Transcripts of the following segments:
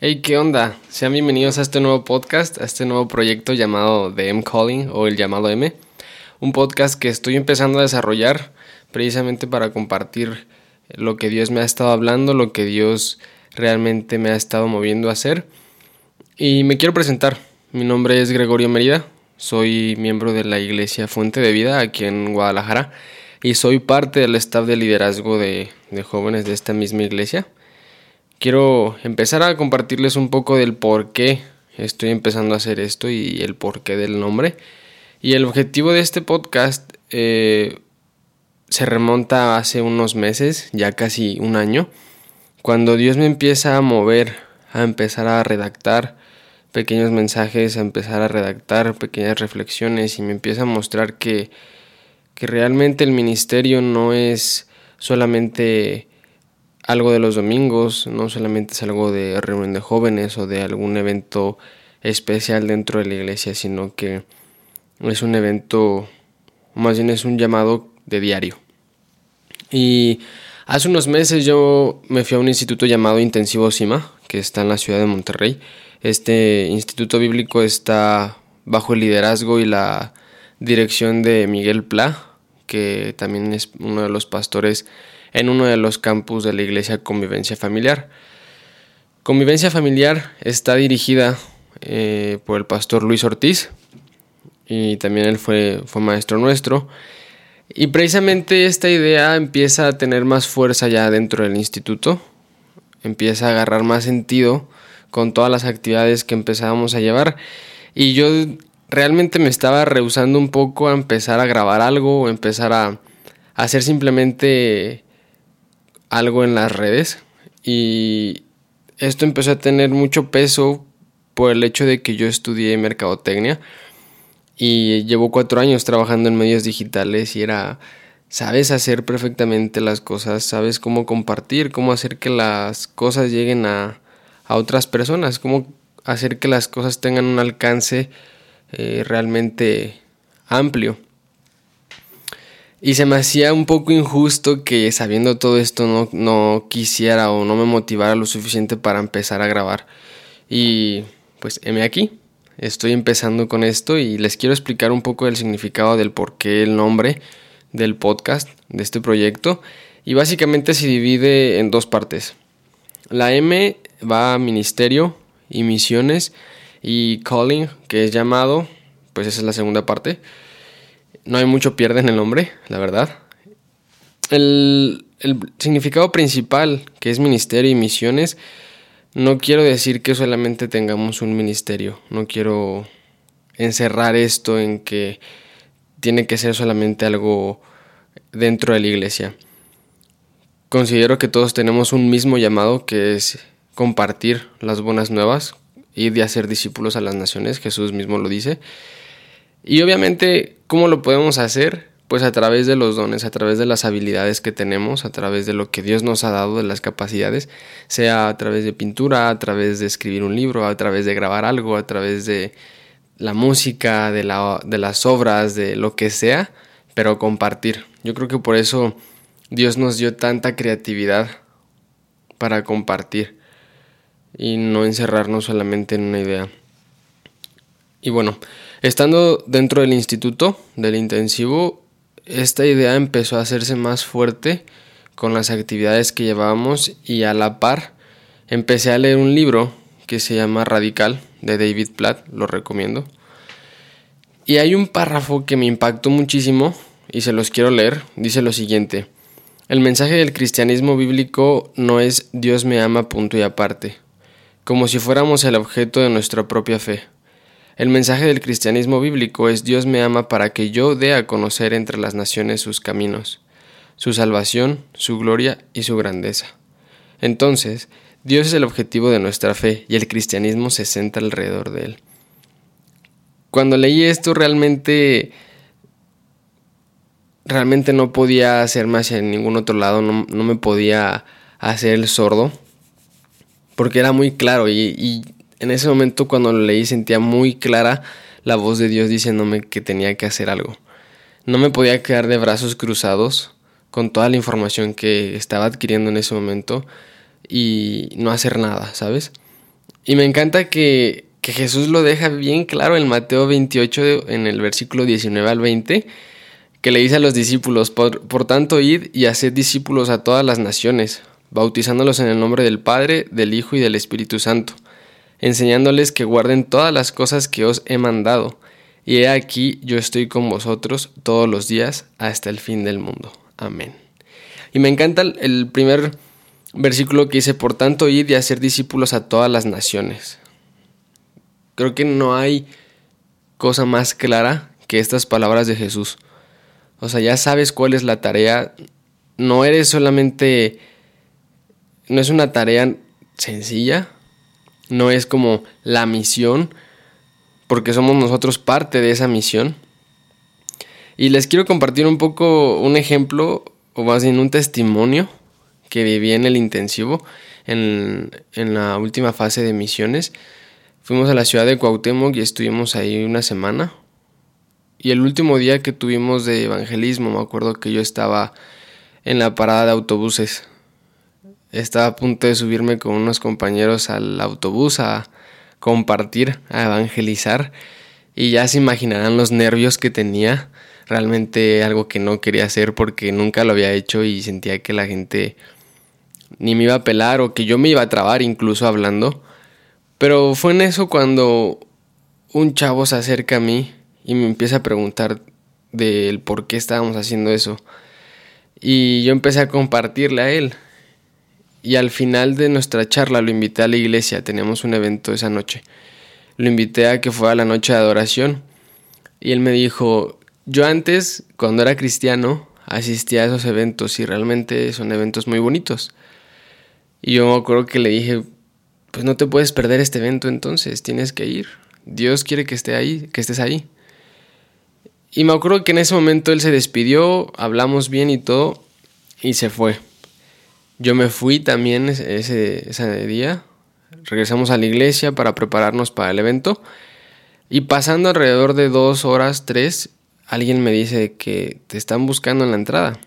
Hey, ¿qué onda? Sean bienvenidos a este nuevo podcast, a este nuevo proyecto llamado The M Calling o el llamado M. Un podcast que estoy empezando a desarrollar precisamente para compartir lo que Dios me ha estado hablando, lo que Dios realmente me ha estado moviendo a hacer. Y me quiero presentar. Mi nombre es Gregorio Merida, soy miembro de la Iglesia Fuente de Vida aquí en Guadalajara y soy parte del staff de liderazgo de, de jóvenes de esta misma iglesia quiero empezar a compartirles un poco del por qué estoy empezando a hacer esto y el porqué del nombre. Y el objetivo de este podcast eh, se remonta hace unos meses, ya casi un año, cuando Dios me empieza a mover, a empezar a redactar pequeños mensajes, a empezar a redactar pequeñas reflexiones y me empieza a mostrar que, que realmente el ministerio no es solamente algo de los domingos, no solamente es algo de reunión de jóvenes o de algún evento especial dentro de la iglesia, sino que es un evento, más bien es un llamado de diario. Y hace unos meses yo me fui a un instituto llamado Intensivo Sima, que está en la ciudad de Monterrey. Este instituto bíblico está bajo el liderazgo y la dirección de Miguel Pla, que también es uno de los pastores en uno de los campus de la iglesia Convivencia Familiar. Convivencia Familiar está dirigida eh, por el pastor Luis Ortiz y también él fue, fue maestro nuestro. Y precisamente esta idea empieza a tener más fuerza ya dentro del instituto, empieza a agarrar más sentido con todas las actividades que empezábamos a llevar. Y yo realmente me estaba rehusando un poco a empezar a grabar algo o empezar a, a hacer simplemente algo en las redes y esto empezó a tener mucho peso por el hecho de que yo estudié mercadotecnia y llevo cuatro años trabajando en medios digitales y era, sabes hacer perfectamente las cosas, sabes cómo compartir, cómo hacer que las cosas lleguen a, a otras personas, cómo hacer que las cosas tengan un alcance eh, realmente amplio. Y se me hacía un poco injusto que sabiendo todo esto no, no quisiera o no me motivara lo suficiente para empezar a grabar. Y pues heme aquí, estoy empezando con esto y les quiero explicar un poco el significado del por qué el nombre del podcast, de este proyecto. Y básicamente se divide en dos partes. La M va a ministerio y misiones y calling, que es llamado, pues esa es la segunda parte no hay mucho pierde en el nombre, la verdad. El, significado principal, que es ministerio y misiones, no quiero decir que solamente tengamos un ministerio, no quiero encerrar esto en que tiene que ser solamente algo dentro de la iglesia. Considero que todos tenemos un mismo llamado que es compartir las buenas nuevas y de hacer discípulos a las naciones, Jesús mismo lo dice. Y obviamente, ¿cómo lo podemos hacer? Pues a través de los dones, a través de las habilidades que tenemos, a través de lo que Dios nos ha dado, de las capacidades, sea a través de pintura, a través de escribir un libro, a través de grabar algo, a través de la música, de, la, de las obras, de lo que sea, pero compartir. Yo creo que por eso Dios nos dio tanta creatividad para compartir y no encerrarnos solamente en una idea. Y bueno, Estando dentro del instituto, del intensivo, esta idea empezó a hacerse más fuerte con las actividades que llevábamos y a la par empecé a leer un libro que se llama Radical de David Platt, lo recomiendo. Y hay un párrafo que me impactó muchísimo y se los quiero leer. Dice lo siguiente. El mensaje del cristianismo bíblico no es Dios me ama punto y aparte, como si fuéramos el objeto de nuestra propia fe. El mensaje del cristianismo bíblico es Dios me ama para que yo dé a conocer entre las naciones sus caminos, su salvación, su gloria y su grandeza. Entonces, Dios es el objetivo de nuestra fe y el cristianismo se centra alrededor de él. Cuando leí esto realmente realmente no podía hacerme hacia ningún otro lado, no, me podía hacer el sordo, porque era muy claro y en ese momento cuando lo leí sentía muy clara la voz de Dios diciéndome que tenía que hacer algo. No me podía quedar de brazos cruzados con toda la información que estaba adquiriendo en ese momento y no hacer nada, ¿sabes? Y me encanta que, que Jesús lo deja bien claro en Mateo 28, en el versículo 19 al 20, que le dice a los discípulos, por, por tanto, id y haced discípulos a todas las naciones, bautizándolos en el nombre del Padre, del Hijo y del Espíritu Santo, enseñándoles que guarden todas las cosas que os he mandado. Y he aquí yo estoy con vosotros todos los días hasta el fin del mundo. Amén. Y me encanta el primer versículo que dice, por tanto, id y hacer discípulos a todas las naciones. Creo que no hay cosa más clara que estas palabras de Jesús. O sea, ya sabes cuál es la tarea. No eres solamente... No es una tarea sencilla. No es como la misión. Porque somos nosotros parte de esa misión. Y les quiero compartir un poco un ejemplo, o más bien un testimonio que viví en el intensivo, en, en la última fase de misiones. Fuimos a la ciudad de Cuauhtémoc y estuvimos ahí una semana. Y el último día que tuvimos de evangelismo, me acuerdo que yo estaba en la parada de autobuses. Estaba a punto de subirme con unos compañeros al autobús a compartir, a evangelizar. Y ya se imaginarán los nervios que tenía. Realmente algo que no quería hacer porque nunca lo había hecho y sentía que la gente ni me iba a pelar o que yo me iba a trabar incluso hablando. Pero fue en eso cuando un chavo se acerca a mí y me empieza a preguntar del por qué estábamos haciendo eso. Y yo empecé a compartirle a él. Y al final de nuestra charla lo invité a la iglesia, teníamos un evento esa noche. Lo invité a que fuera la noche de adoración. Y él me dijo, yo antes, cuando era cristiano, asistía a esos eventos y realmente son eventos muy bonitos. Y yo me acuerdo que le dije, pues no te puedes perder este evento entonces, tienes que ir. Dios quiere que esté ahí, que estés ahí. Y me acuerdo que en ese momento él se despidió, hablamos bien y todo, y se fue. Yo me fui también ese, día, regresamos a la iglesia para prepararnos para el evento, y pasando alrededor de dos horas, tres, alguien me dice que te están buscando en la entrada.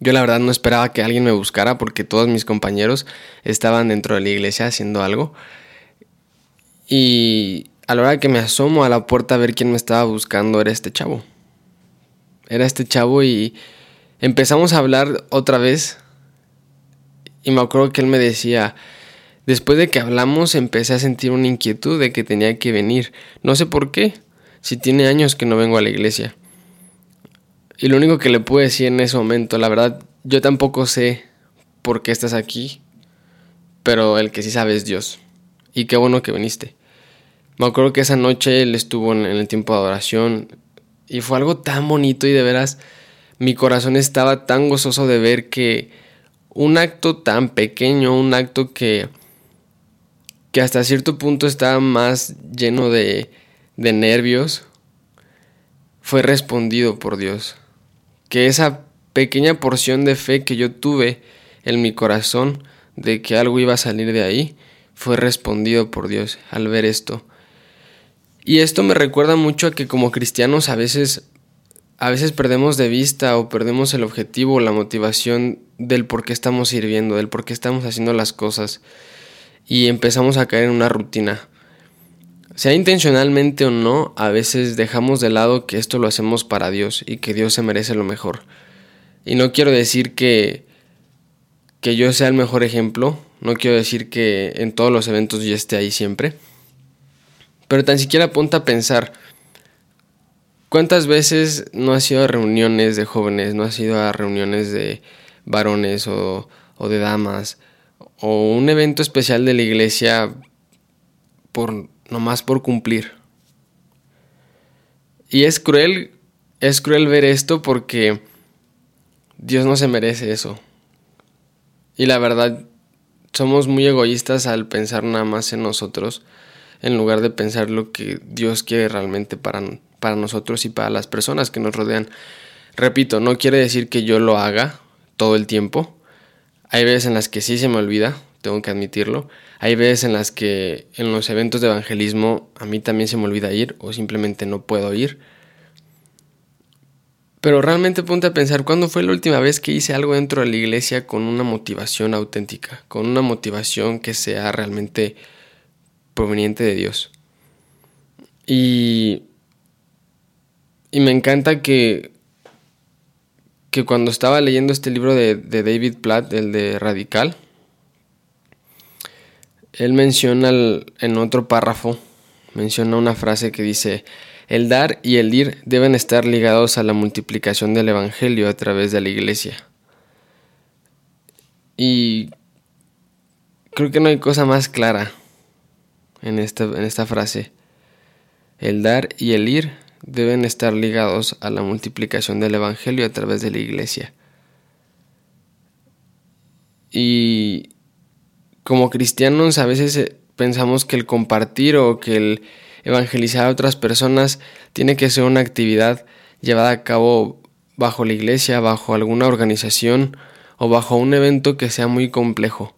Yo la verdad no esperaba que alguien me buscara porque todos mis compañeros estaban dentro de la iglesia haciendo algo. Y a la hora que me asomo a la puerta a ver quién me estaba buscando era este chavo. Era este chavo y empezamos a hablar otra vez. Y me acuerdo que él me decía, después de que hablamos empecé a sentir una inquietud de que tenía que venir. No sé por qué, si tiene años que no vengo a la iglesia. Y lo único que le puedo decir en ese momento, la verdad, yo tampoco sé por qué estás aquí, pero el que sí sabe es Dios. Y qué bueno que viniste. Me acuerdo que esa noche él estuvo en el tiempo de adoración y fue algo tan bonito y de veras mi corazón estaba tan gozoso de ver que un acto tan pequeño, un acto que, que hasta cierto punto estaba más lleno de, de nervios, fue respondido por Dios que esa pequeña porción de fe que yo tuve en mi corazón de que algo iba a salir de ahí fue respondido por Dios al ver esto. Y esto me recuerda mucho a que como cristianos a veces a veces perdemos de vista o perdemos el objetivo o la motivación del por qué estamos sirviendo, del por qué estamos haciendo las cosas y empezamos a caer en una rutina sea intencionalmente o no, a veces dejamos de lado que esto lo hacemos para Dios y que Dios se merece lo mejor. Y no quiero decir que, que yo sea el mejor ejemplo, no quiero decir que en todos los eventos yo esté ahí siempre, pero tan siquiera apunta a pensar, ¿cuántas veces no has ido a reuniones de jóvenes, no has ido a reuniones de varones o, de damas, o un evento especial de la iglesia por nomás por cumplir. Y es cruel, es cruel ver esto porque Dios no se merece eso. Y la verdad, somos muy egoístas al pensar nada más en nosotros, en lugar de pensar lo que Dios quiere realmente para, para nosotros y para las personas que nos rodean. Repito, no quiere decir que yo lo haga todo el tiempo. Hay veces en las que sí se me olvida, tengo que admitirlo. Hay veces en las que en los eventos de evangelismo a mí también se me olvida ir o simplemente no puedo ir. Pero realmente ponte a pensar, ¿cuándo fue la última vez que hice algo dentro de la iglesia con una motivación auténtica? Con una motivación que sea realmente proveniente de Dios. Y, y me encanta que, que cuando estaba leyendo este libro de, David Platt, el de Radical, él menciona en otro párrafo, menciona una frase que dice, el dar y el ir deben estar ligados a la multiplicación del Evangelio a través de la iglesia. Y creo que no hay cosa más clara en esta, en esta frase. El dar y el ir deben estar ligados a la multiplicación del Evangelio a través de la iglesia. Y como cristianos a veces eh, pensamos que el compartir o que el evangelizar a otras personas tiene que ser una actividad llevada a cabo bajo la iglesia, bajo alguna organización o bajo un evento que sea muy complejo.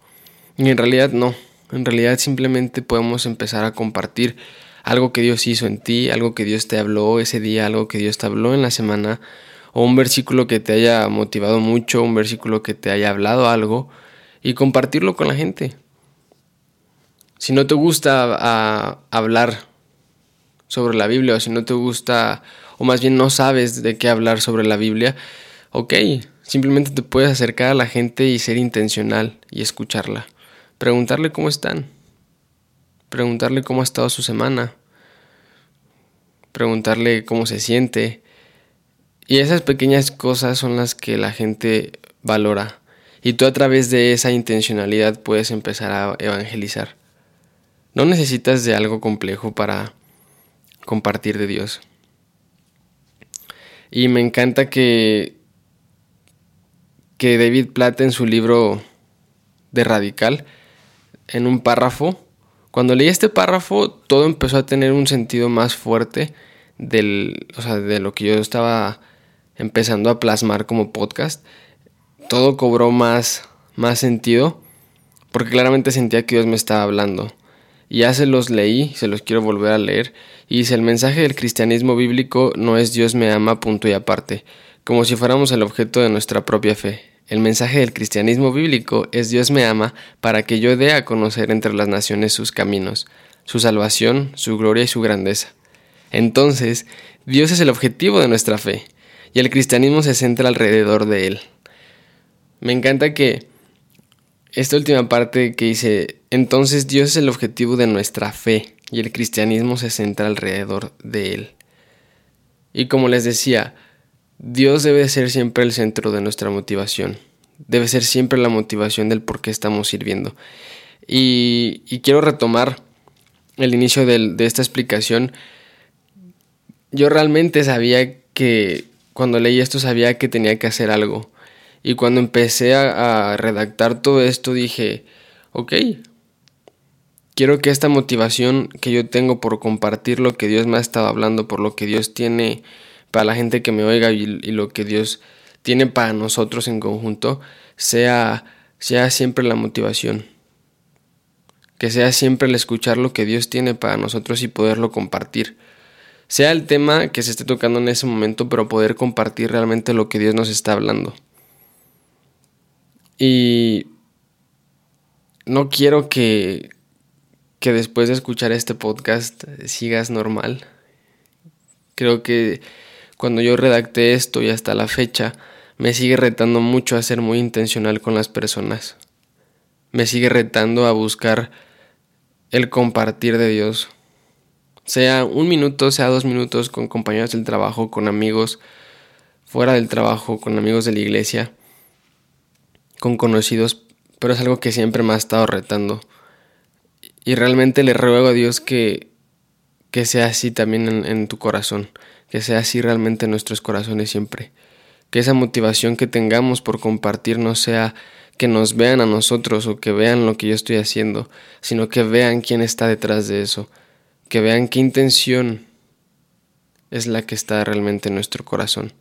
Y en realidad no, en realidad simplemente podemos empezar a compartir algo que Dios hizo en ti, algo que Dios te habló ese día, algo que Dios te habló en la semana, o un versículo que te haya motivado mucho, un versículo que te haya hablado algo, y compartirlo con la gente. Si no te gusta hablar sobre la Biblia o si no te gusta o más bien no sabes de qué hablar sobre la Biblia, ok, simplemente te puedes acercar a la gente y ser intencional y escucharla. Preguntarle cómo están. Preguntarle cómo ha estado su semana. Preguntarle cómo se siente. Y esas pequeñas cosas son las que la gente valora. Y tú a través de esa intencionalidad puedes empezar a evangelizar. No necesitas de algo complejo para compartir de Dios. Y me encanta que, que David Platt en su libro de Radical, en un párrafo, cuando leí este párrafo, todo empezó a tener un sentido más fuerte del, de lo que yo estaba empezando a plasmar como podcast. Todo cobró más, más sentido, porque claramente sentía que Dios me estaba hablando. Y ya se los leí, se los quiero volver a leer. Y dice, el mensaje del cristianismo bíblico no es Dios me ama, punto y aparte, como si fuéramos el objeto de nuestra propia fe. El mensaje del cristianismo bíblico es Dios me ama para que yo dé a conocer entre las naciones sus caminos, su salvación, su gloria y su grandeza. Entonces, Dios es el objetivo de nuestra fe, y el cristianismo se centra alrededor de él. Me encanta que esta última parte que dice, entonces Dios es el objetivo de nuestra fe y el cristianismo se centra alrededor de él. Y como les decía, Dios debe ser siempre el centro de nuestra motivación. Debe ser siempre la motivación del por qué estamos sirviendo. Y, quiero retomar el inicio de esta explicación. Yo realmente sabía que cuando leí esto sabía que tenía que hacer algo. Y cuando empecé a, redactar todo esto dije, ok, quiero que esta motivación que yo tengo por compartir lo que Dios me ha estado hablando, por lo que Dios tiene para la gente que me oiga y, lo que Dios tiene para nosotros en conjunto, sea, sea siempre la motivación. Que sea siempre el escuchar lo que Dios tiene para nosotros y poderlo compartir. Sea el tema que se esté tocando en ese momento, pero poder compartir realmente lo que Dios nos está hablando. Y no quiero que, que después de escuchar este podcast sigas normal. Creo que cuando yo redacté esto y hasta la fecha, me sigue retando mucho a ser muy intencional con las personas. Me sigue retando a buscar el compartir de Dios. Sea un minuto, sea dos minutos con compañeros del trabajo, con amigos, fuera del trabajo, con amigos de la iglesia con conocidos, pero es algo que siempre me ha estado retando. Y realmente le ruego a Dios que, que sea así también en, en tu corazón, que sea así realmente en nuestros corazones siempre. Que esa motivación que tengamos por compartir no sea que nos vean a nosotros o que vean lo que yo estoy haciendo, sino que vean quién está detrás de eso, que vean qué intención es la que está realmente en nuestro corazón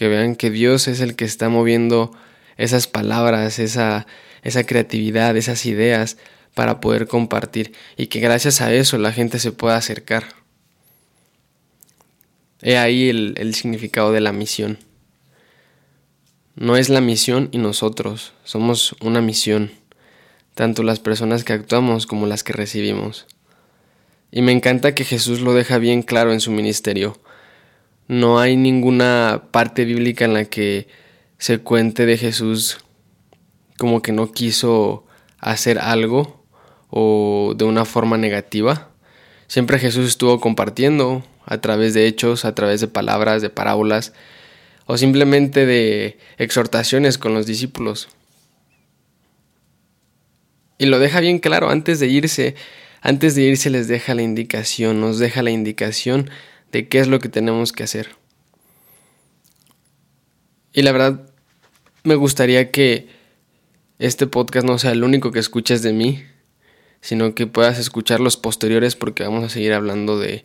que vean que Dios es el que está moviendo esas palabras, esa, esa creatividad, esas ideas para poder compartir y que gracias a eso la gente se pueda acercar. He ahí el, el significado de la misión. No es la misión y nosotros, somos una misión, tanto las personas que actuamos como las que recibimos. Y me encanta que Jesús lo deja bien claro en su ministerio. No hay ninguna parte bíblica en la que se cuente de Jesús como que no quiso hacer algo o de una forma negativa. Siempre Jesús estuvo compartiendo a través de hechos, a través de palabras, de parábolas o simplemente de exhortaciones con los discípulos. Y lo deja bien claro antes de irse. Antes de irse les deja la indicación, nos deja la indicación de qué es lo que tenemos que hacer. Y la verdad, me gustaría que este podcast no sea el único que escuches de mí, sino que puedas escuchar los posteriores porque vamos a seguir hablando de,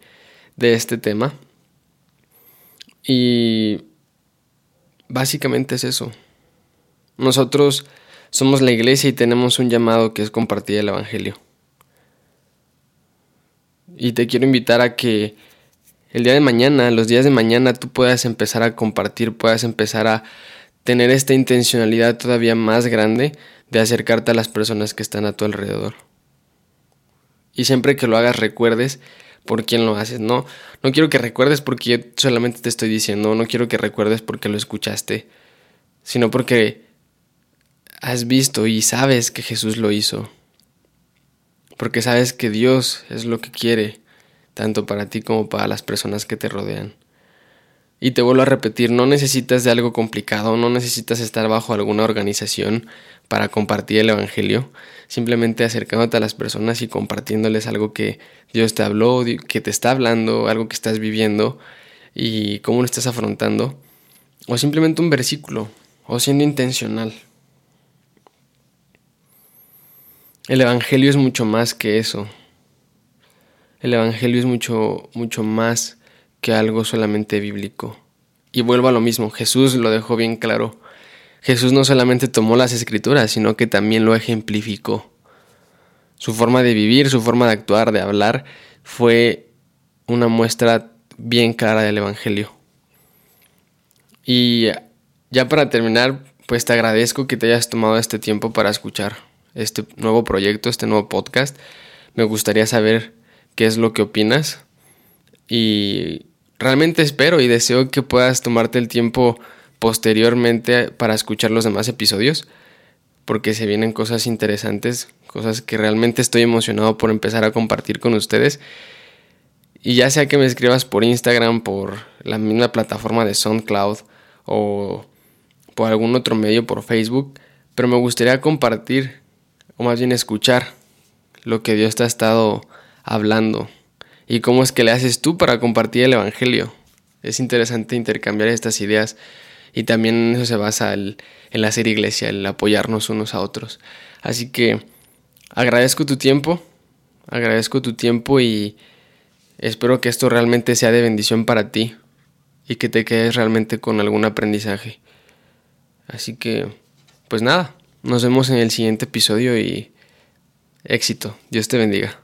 de este tema. Y básicamente es eso. Nosotros somos la iglesia y tenemos un llamado que es compartir el Evangelio. Y te quiero invitar a que el día de mañana, los días de mañana, tú puedas empezar a compartir, puedas empezar a tener esta intencionalidad todavía más grande de acercarte a las personas que están a tu alrededor. Y siempre que lo hagas recuerdes por quién lo haces. No, no quiero que recuerdes porque yo solamente te estoy diciendo, no quiero que recuerdes porque lo escuchaste, sino porque has visto y sabes que Jesús lo hizo. Porque sabes que Dios es lo que quiere, tanto para ti como para las personas que te rodean. Y te vuelvo a repetir, no necesitas de algo complicado, no necesitas estar bajo alguna organización para compartir el Evangelio, simplemente acercándote a las personas y compartiéndoles algo que Dios te habló, que te está hablando, algo que estás viviendo y cómo lo estás afrontando, o simplemente un versículo, o siendo intencional. El Evangelio es mucho más que eso. El Evangelio es mucho, mucho más que algo solamente bíblico. Y vuelvo a lo mismo, Jesús lo dejó bien claro. Jesús no solamente tomó las escrituras, sino que también lo ejemplificó. Su forma de vivir, su forma de actuar, de hablar, fue una muestra bien clara del Evangelio. Y ya para terminar, pues te agradezco que te hayas tomado este tiempo para escuchar este nuevo proyecto, este nuevo podcast. Me gustaría saber qué es lo que opinas y realmente espero y deseo que puedas tomarte el tiempo posteriormente para escuchar los demás episodios, porque se vienen cosas interesantes, cosas que realmente estoy emocionado por empezar a compartir con ustedes. Y ya sea que me escribas por Instagram, por la misma plataforma de SoundCloud o por algún otro medio, por Facebook, pero me gustaría compartir, o más bien escuchar, lo que Dios te ha estado hablando y cómo es que le haces tú para compartir el Evangelio. Es interesante intercambiar estas ideas y también en eso se basa el, el hacer iglesia, el apoyarnos unos a otros. Así que agradezco tu tiempo, agradezco tu tiempo y espero que esto realmente sea de bendición para ti y que te quedes realmente con algún aprendizaje. Así que, pues nada, nos vemos en el siguiente episodio y éxito. Dios te bendiga.